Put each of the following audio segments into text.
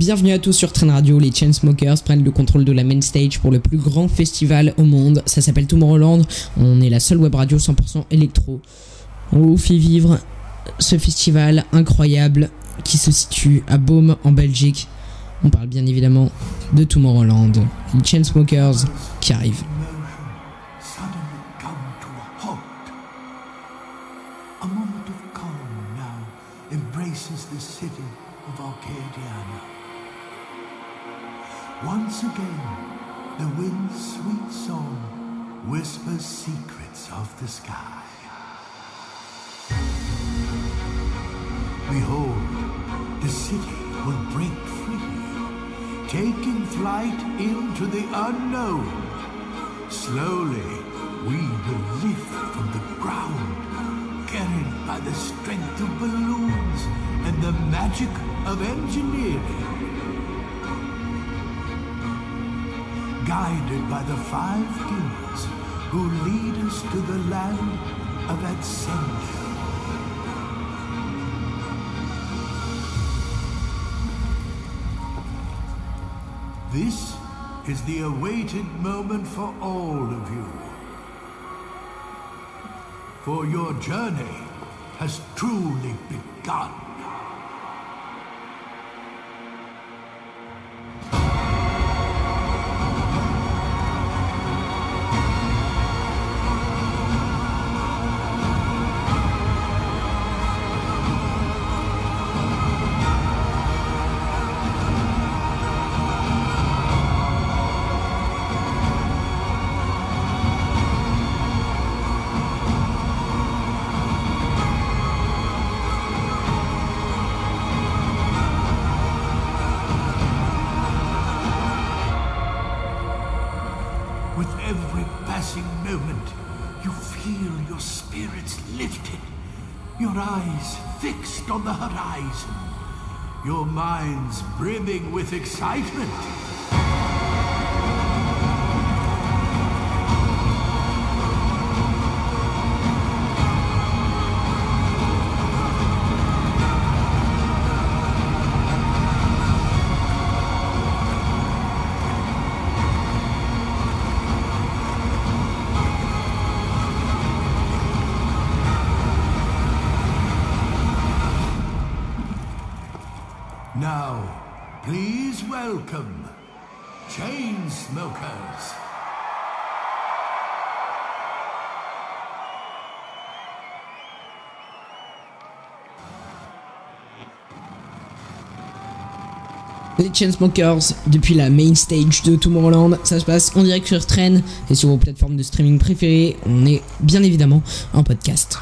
Bienvenue à tous sur Train Radio, les Chainsmokers prennent le contrôle de la main stage pour le plus grand festival au monde. Ça s'appelle Tomorrowland, on est la seule web radio 100% électro. On vous fait vivre ce festival incroyable qui se situe à Baume en Belgique. On parle bien évidemment de Tomorrowland, les Chainsmokers qui arrivent. Is the awaited moment for all of you. For your journey has truly begun. Lifted, your eyes fixed on the horizon, your minds brimming with excitement. Les Chainsmokers depuis la main stage de Tomorrowland. Ça se passe en direct sur Train et sur vos plateformes de streaming préférées. On est bien évidemment en podcast.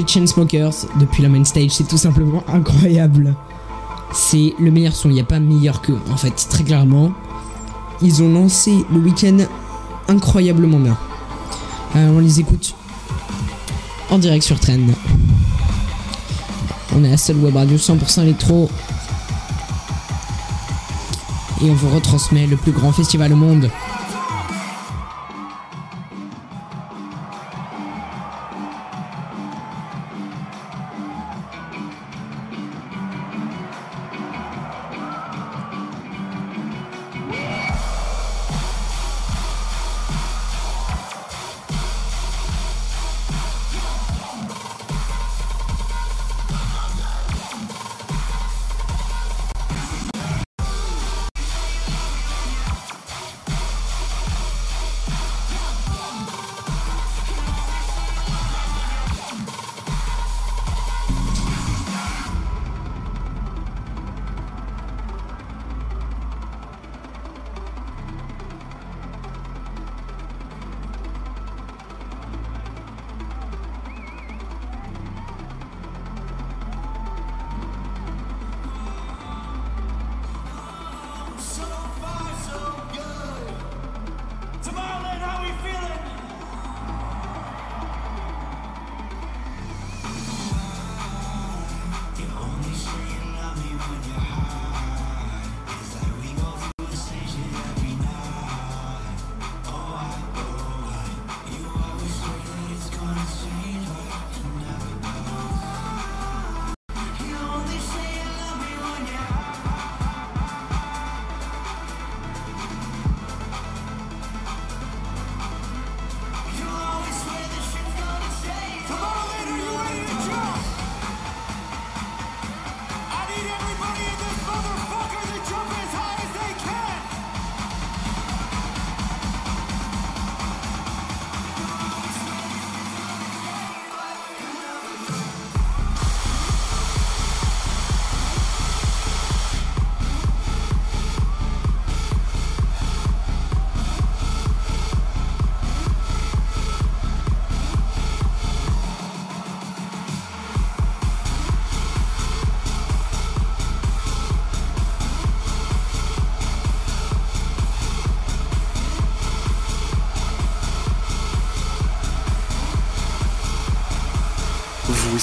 des Chainsmokers depuis la main stage, c'est tout simplement incroyable. C'est le meilleur son, il n'y a pas meilleur que, en fait, très clairement. Ils ont lancé le week-end incroyablement bien. Euh, on les écoute en direct sur Trend. On est la seule web radio 100% électro. Et on vous retransmet le plus grand festival au monde.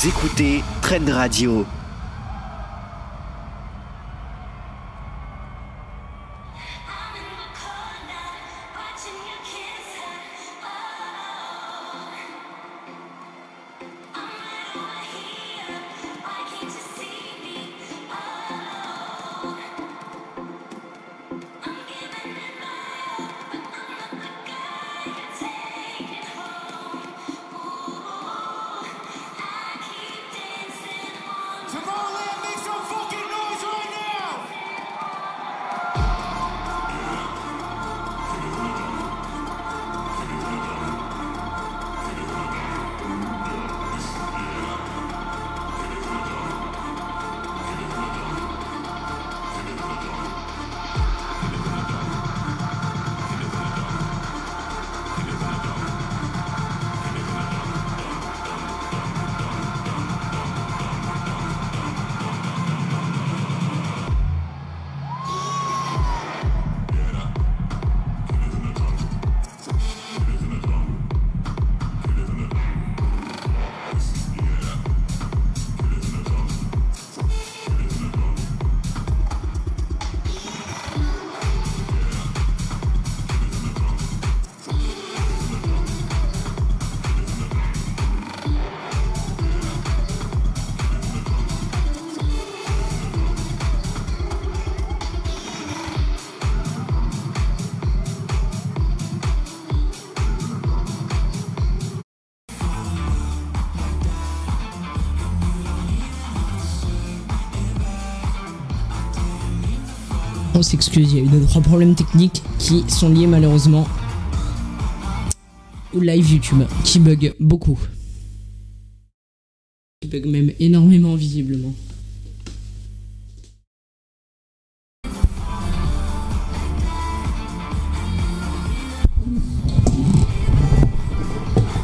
Écoutez Trend Radio. contre, c'est qu'il y a eu deux trois problèmes techniques qui sont liés malheureusement au live YouTube qui bug beaucoup. Qui bug même énormément visiblement.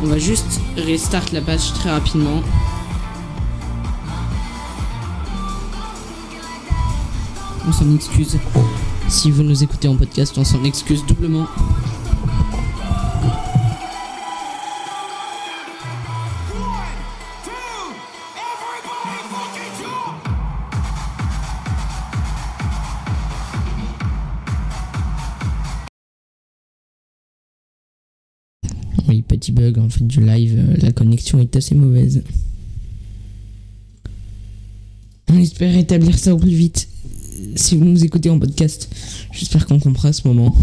On va juste restart la page très rapidement. on s'en excuse. Si vous nous écoutez en podcast, on s'en excuse doublement. Oui, petit bug en fait du live, euh, la connexion est assez mauvaise. On espère rétablir ça au plus vite si vous nous écoutez en podcast, j'espère qu'on comprend ce moment,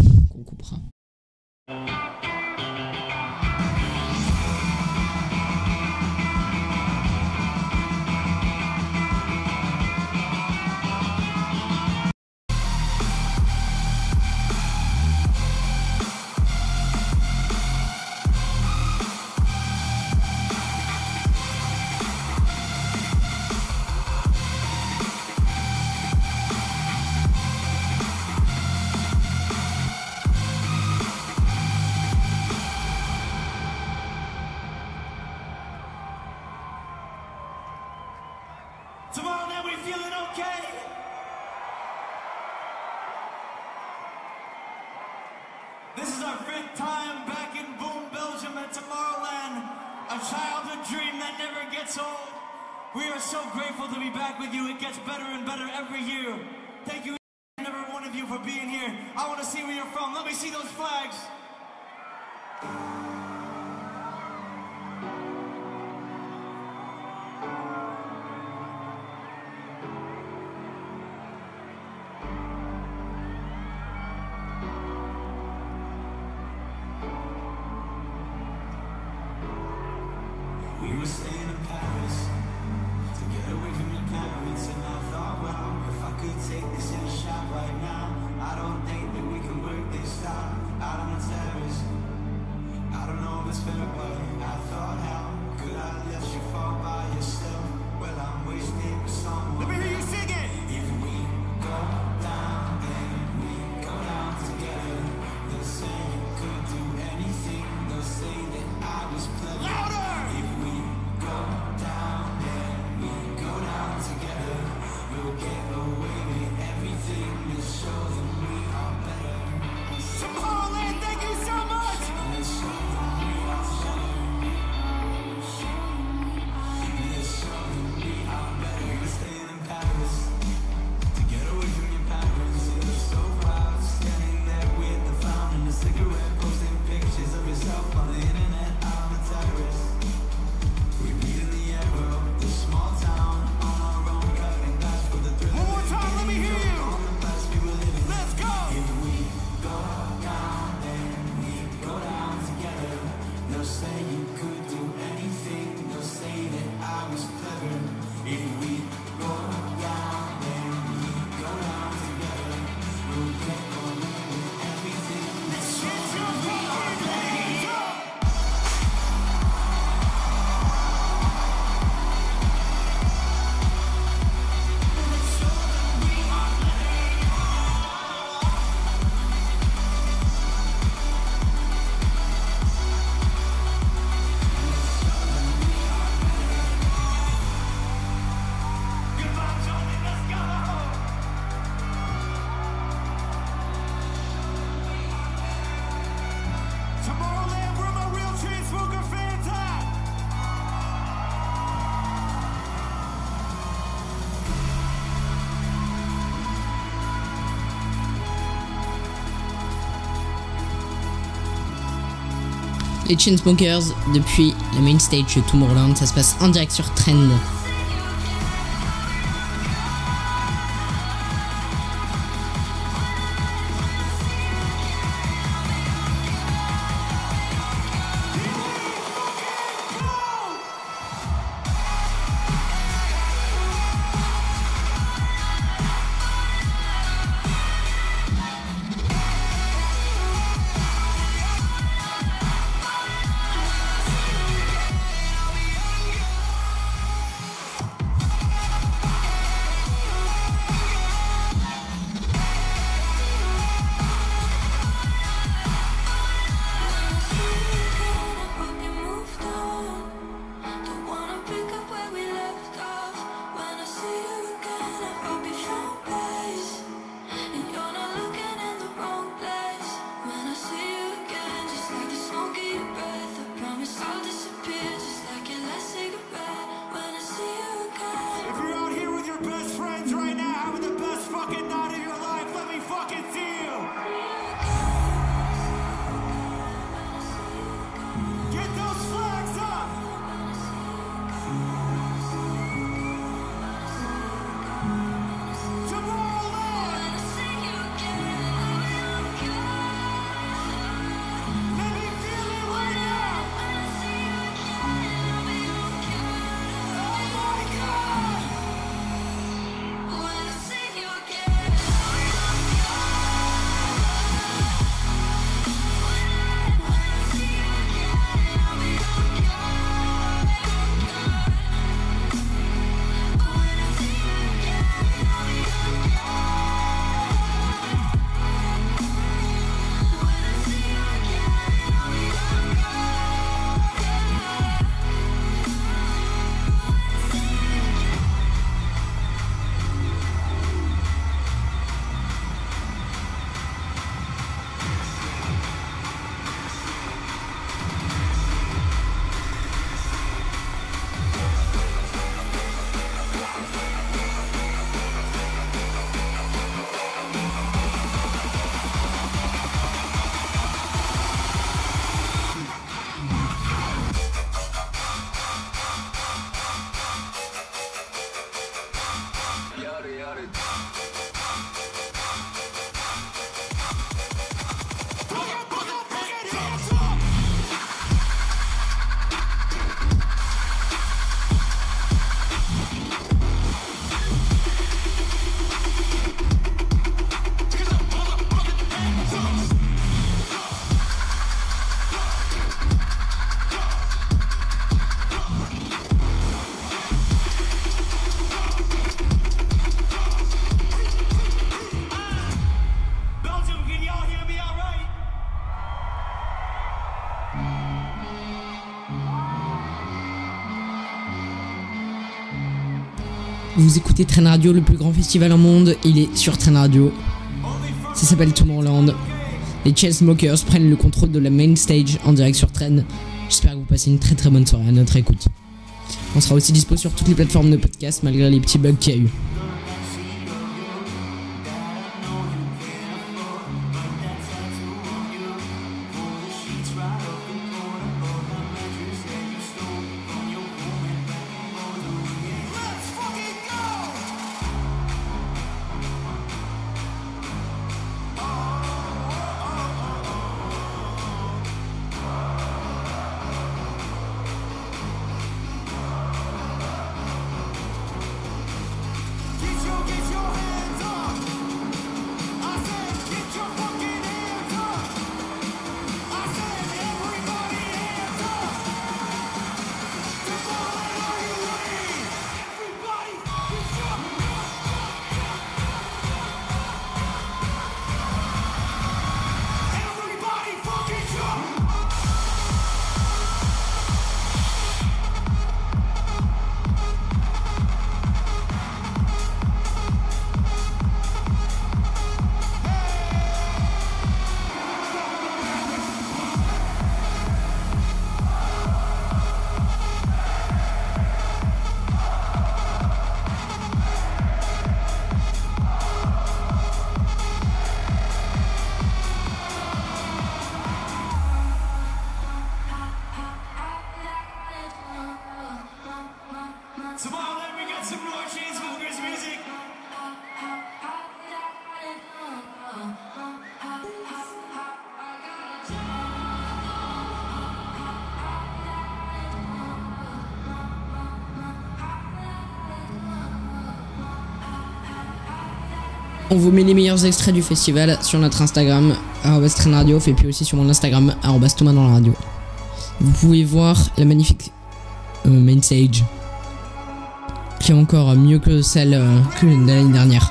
les Chainsmokers depuis la main stage de Tomorrowland. Ça se passe en direct sur Trend. Vous écoutez Train Radio, le plus grand festival au monde. Il est sur Train Radio. Ça s'appelle Tomorrowland. Les Chainsmokers prennent le contrôle de la main stage en direct sur Train. J'espère que vous passez une très très bonne soirée à notre écoute. On sera aussi dispo sur toutes les plateformes de podcast malgré les petits bugs qu'il y a eu. On vous met les meilleurs extraits du festival sur notre Instagram, Radio, et puis aussi sur mon Instagram, Thomas dans la radio. Vous pouvez voir la magnifique euh, main stage, qui est encore mieux que celle euh, que de l'année dernière.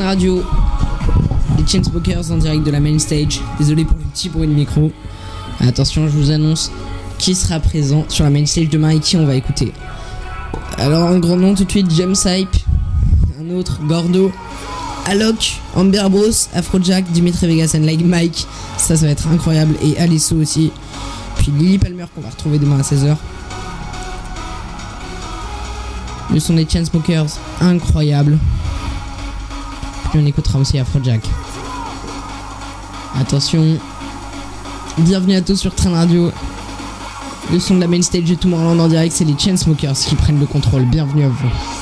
Radio. Les Chainsmokers en direct de la main stage. Désolé pour le petit bruit de micro. Attention, je vous annonce qui sera présent sur la main stage demain et qui on va écouter. Alors, un grand nom tout de suite James Hype. Un autre, Gordo. Alok, Amber Bros, Afrojack, Dimitri Vegas and Like Mike. Ça, ça va être incroyable. Et Alesso aussi. Puis Lily Palmer qu'on va retrouver demain à 16h. Le son des Chainsmokers, incroyable. On écoutera aussi Afrojack. Attention. Bienvenue à tous sur Train Radio. Le son de la main stage de Tomorrowland en direct, c'est les Chainsmokers qui prennent le contrôle. Bienvenue à vous.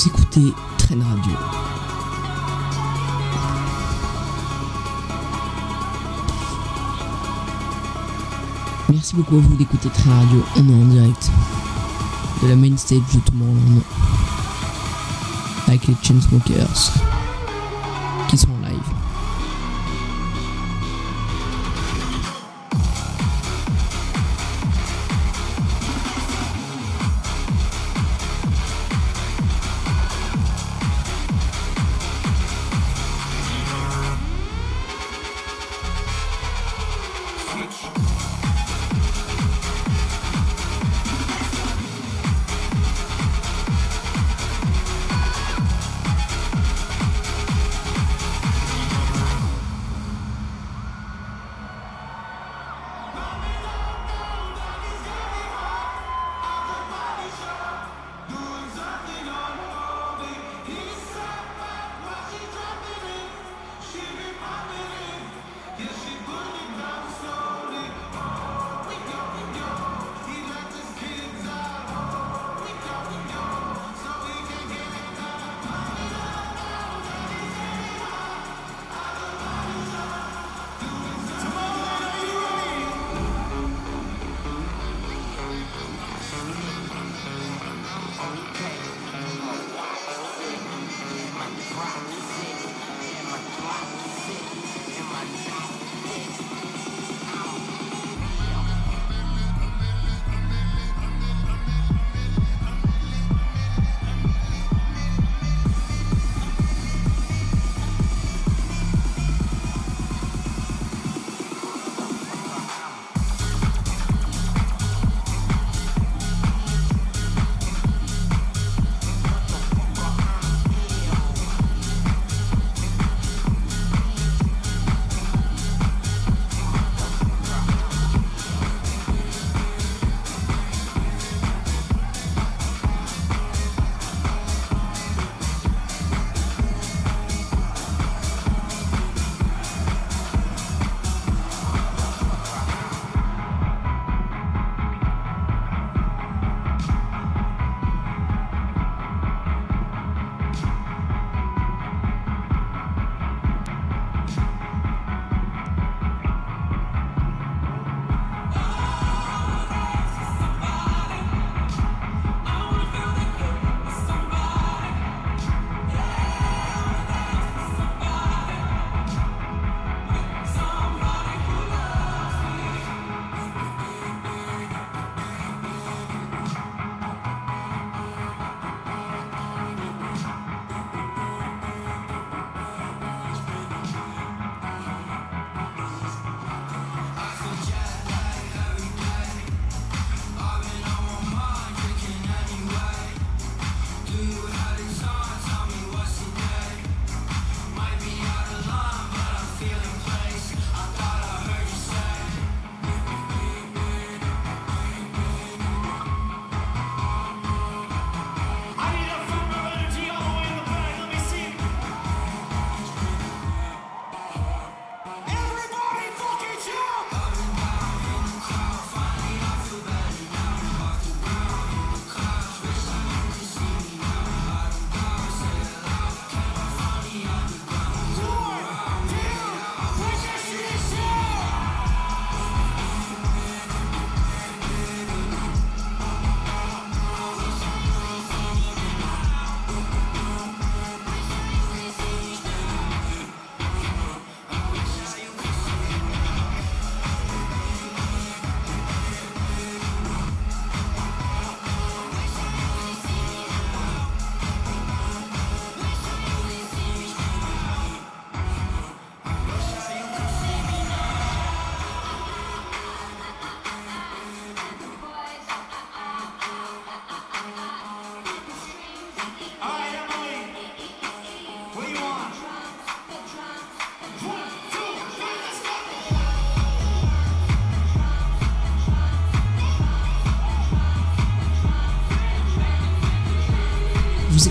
Vous écoutez Train Radio. Merci beaucoup à vous d'écouter Train Radio. On est en direct de la main stage de Tomorrowland avec les Chainsmokers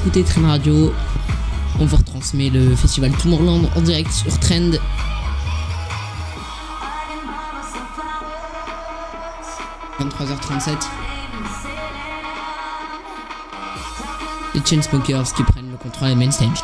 écoutez Trend Radio. On vous retransmet le festival Tomorrowland en direct sur Trend 23h37. les Chainsmokers qui prennent le contrôle de la main stage.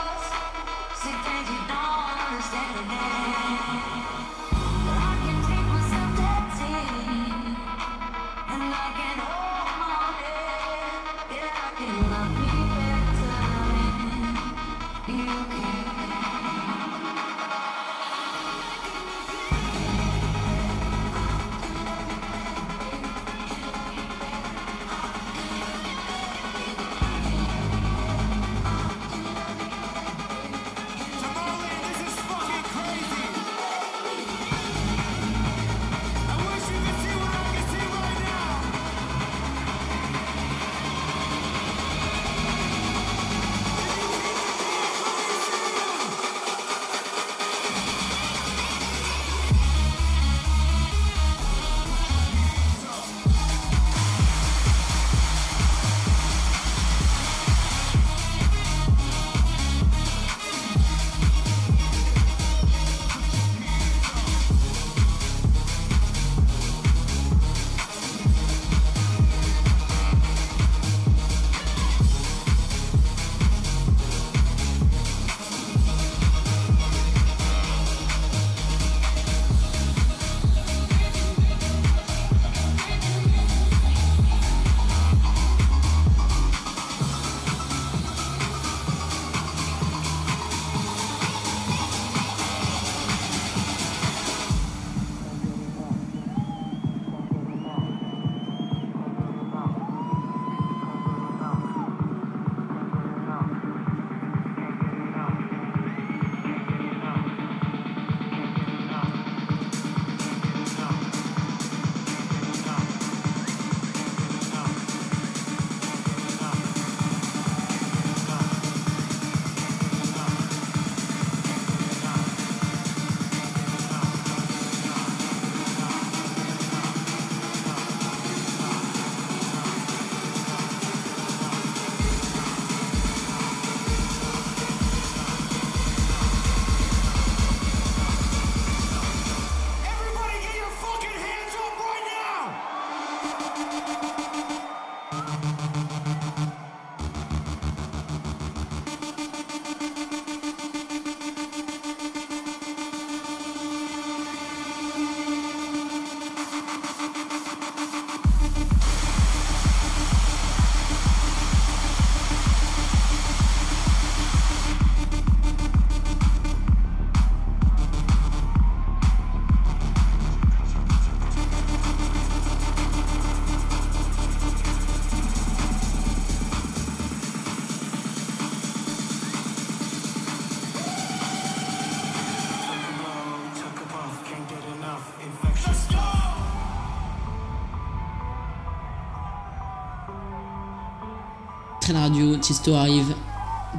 Tisto arrive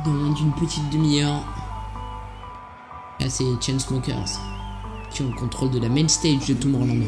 dans moins d'une petite demi-heure. Là, c'est Chainsmokers qui ont le contrôle de la main stage de Tomorrowland.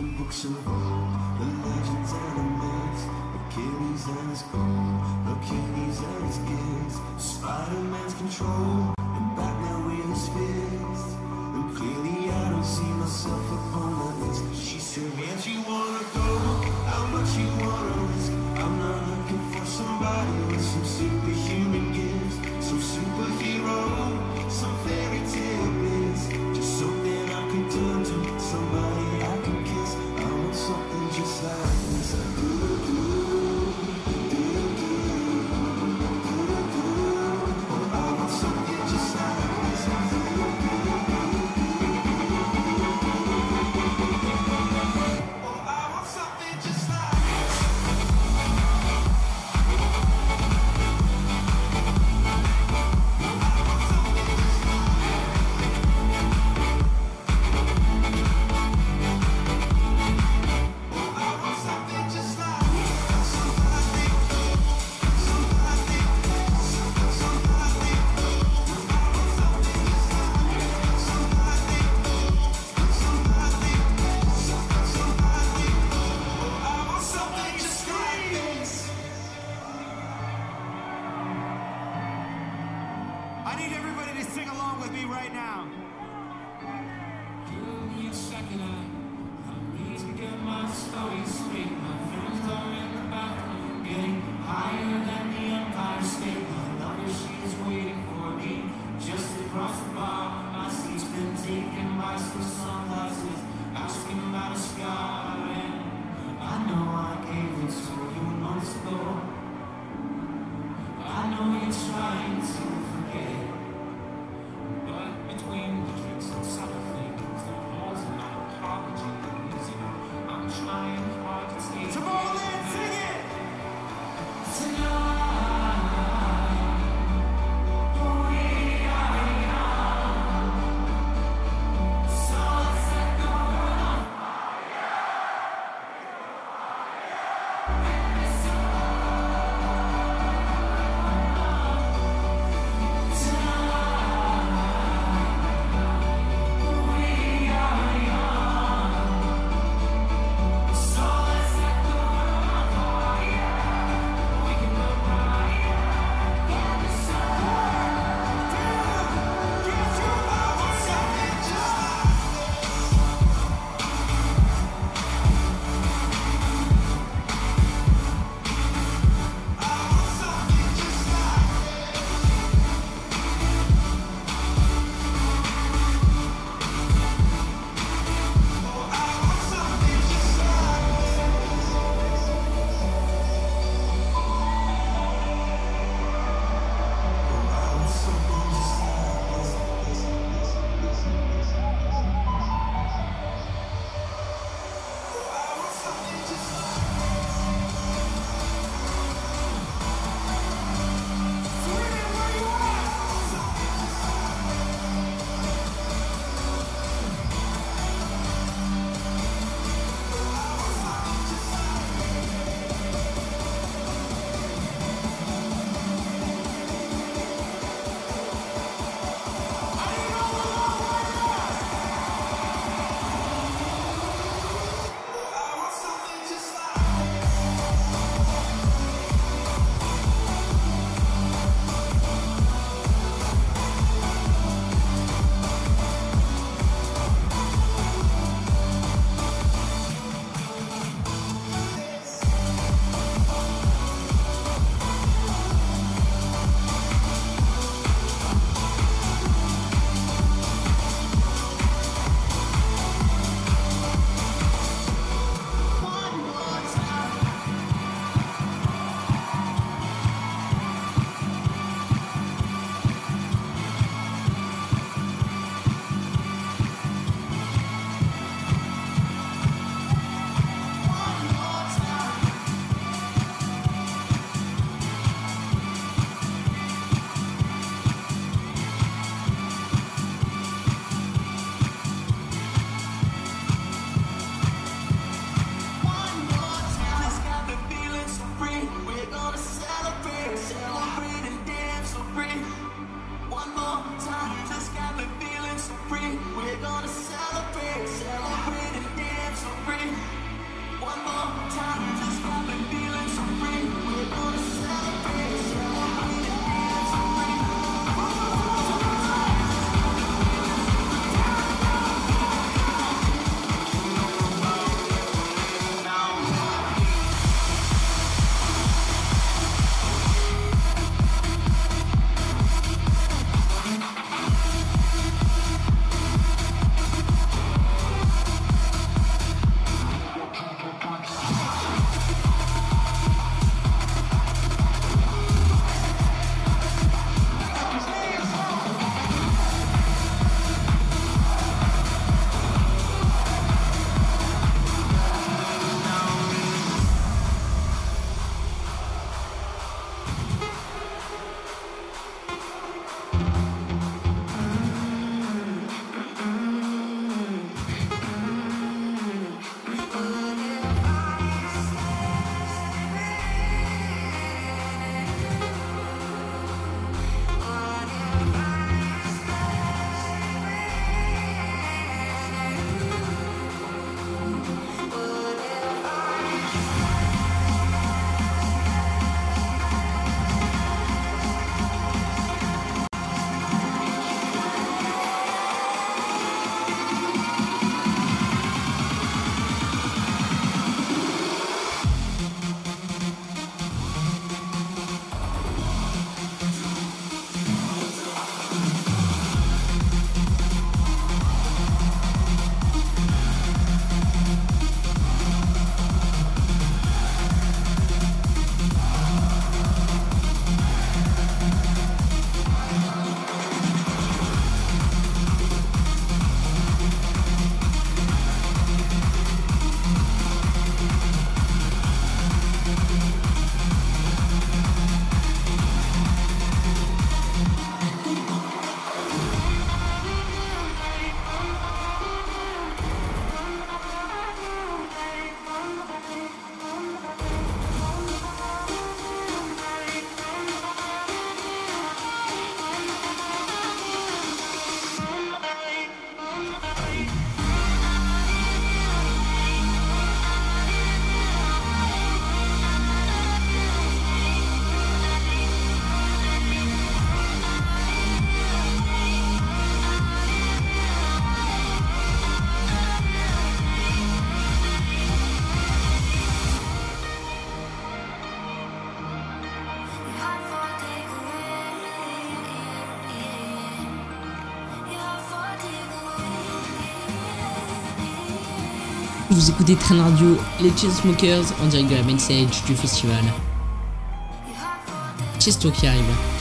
Vous écoutez Train Radio, les Chainsmokers en direct de la main stage du festival. Chesto qui arrive.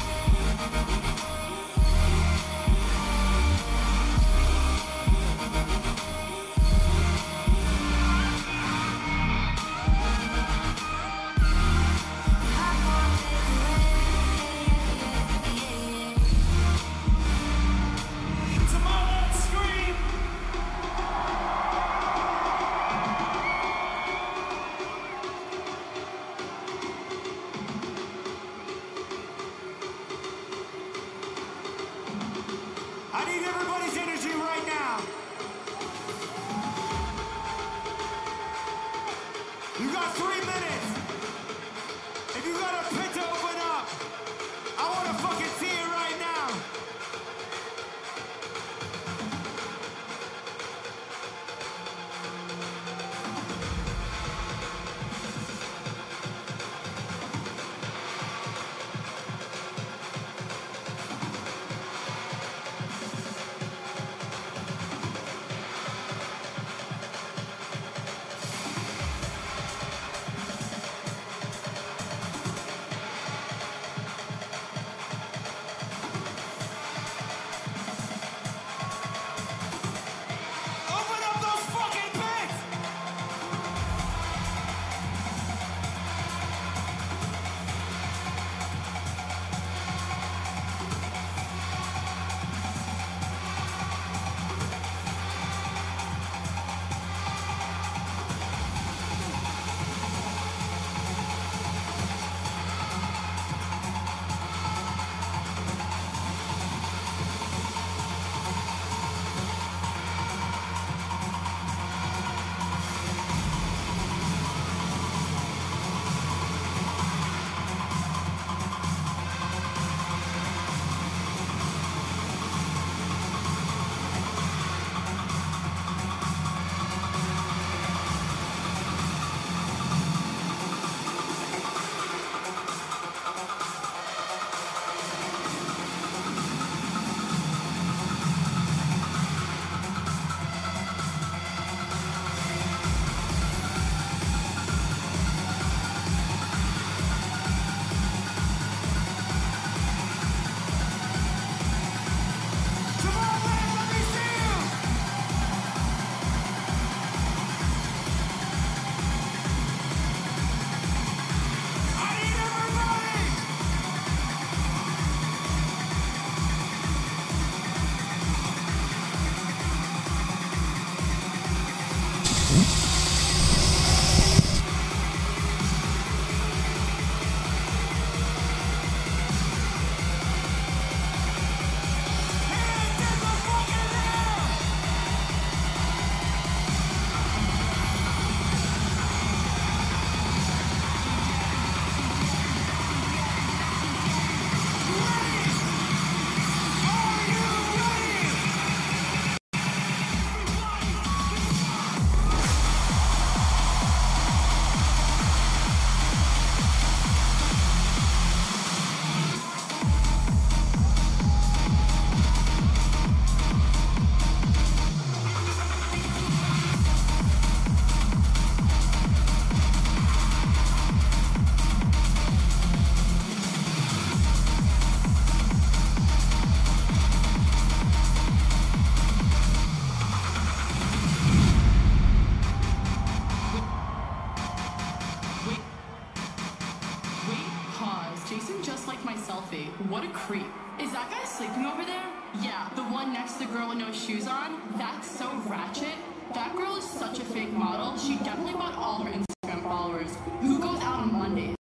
Just liked my selfie. What a creep. Is that guy sleeping over there? Yeah, the one next to the girl with no shoes on? That's so ratchet. That girl is such a fake model. She definitely bought all her Instagram followers. Who goes out on Mondays?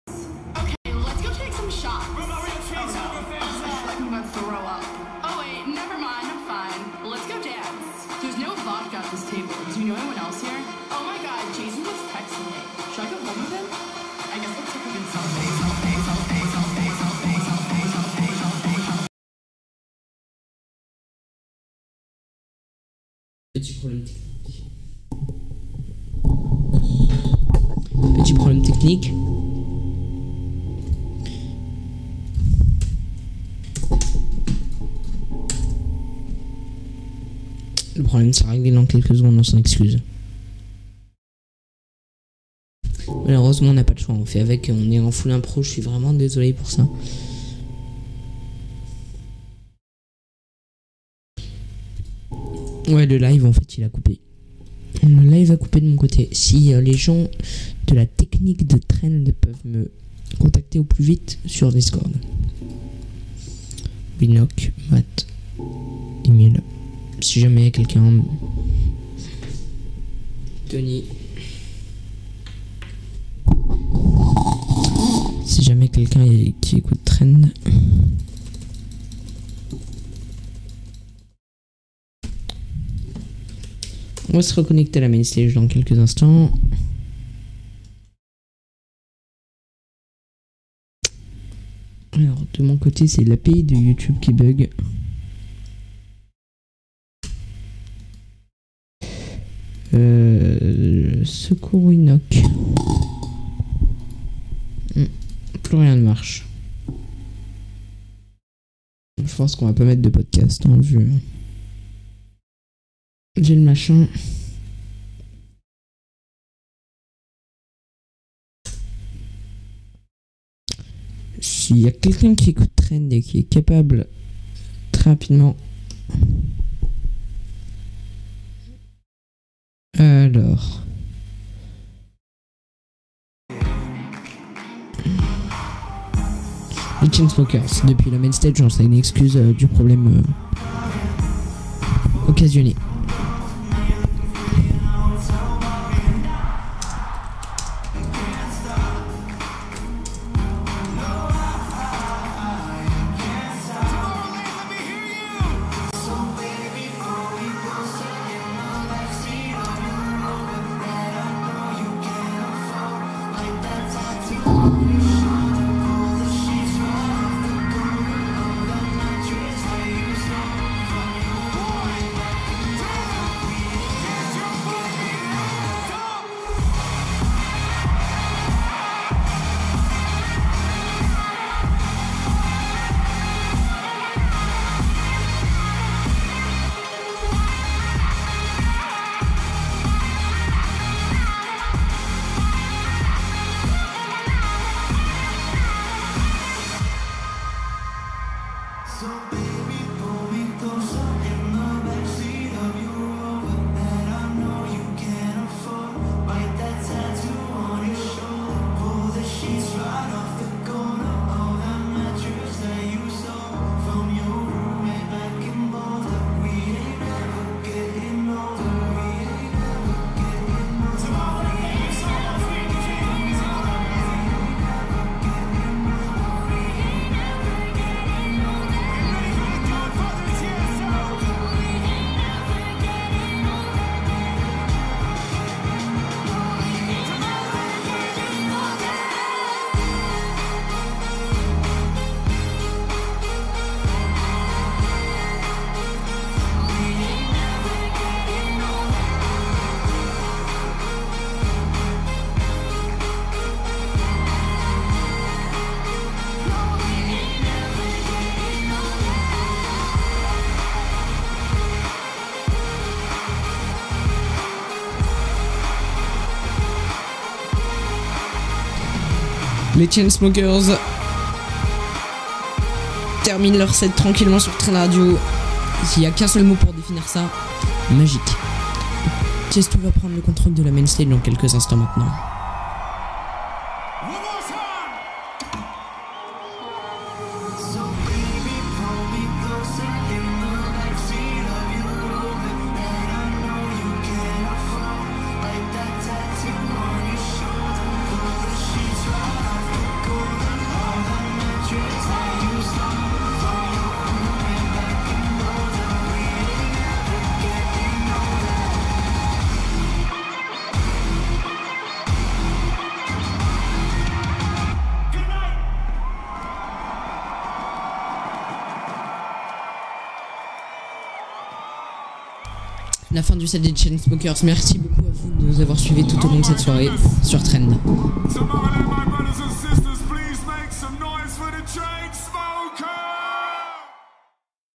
Petit problème technique. Petit problème technique. Le problème sera réglé dans quelques secondes, on s'en excuse. Malheureusement, on n'a pas le choix. On fait avec, on est en full impro. Je suis vraiment désolé pour ça. Ouais, le live, en fait, il a coupé. Le live a coupé de mon côté. Si euh, les gens de la technique de trend peuvent me contacter au plus vite sur Discord. Binoc, Matt, Emile. Si jamais il y a quelqu'un. Tony. Si jamais quelqu'un qui écoute Trend. On va se reconnecter à la main stage dans quelques instants. Alors, de mon côté, c'est l'API de YouTube qui bug. Euh, secours Winoc. Hmm, Plus rien ne marche. Je pense qu'on va pas mettre de podcast en vue. J'ai le machin. S'il y a quelqu'un qui écoute Trend et qui est capable très rapidement. Alors. Les Chainsmokers, depuis la main stage, sais une excuse euh, du problème euh, occasionné. Les Chainsmokers terminent leur set tranquillement sur Train Radio. S'il n'y a qu'un seul mot pour définir ça, magique. Tiesto va prendre le contrôle de la main stage dans quelques instants maintenant. Du set des Chainsmokers. Merci beaucoup à vous de nous avoir suivis tout au long de cette soirée sur Trend.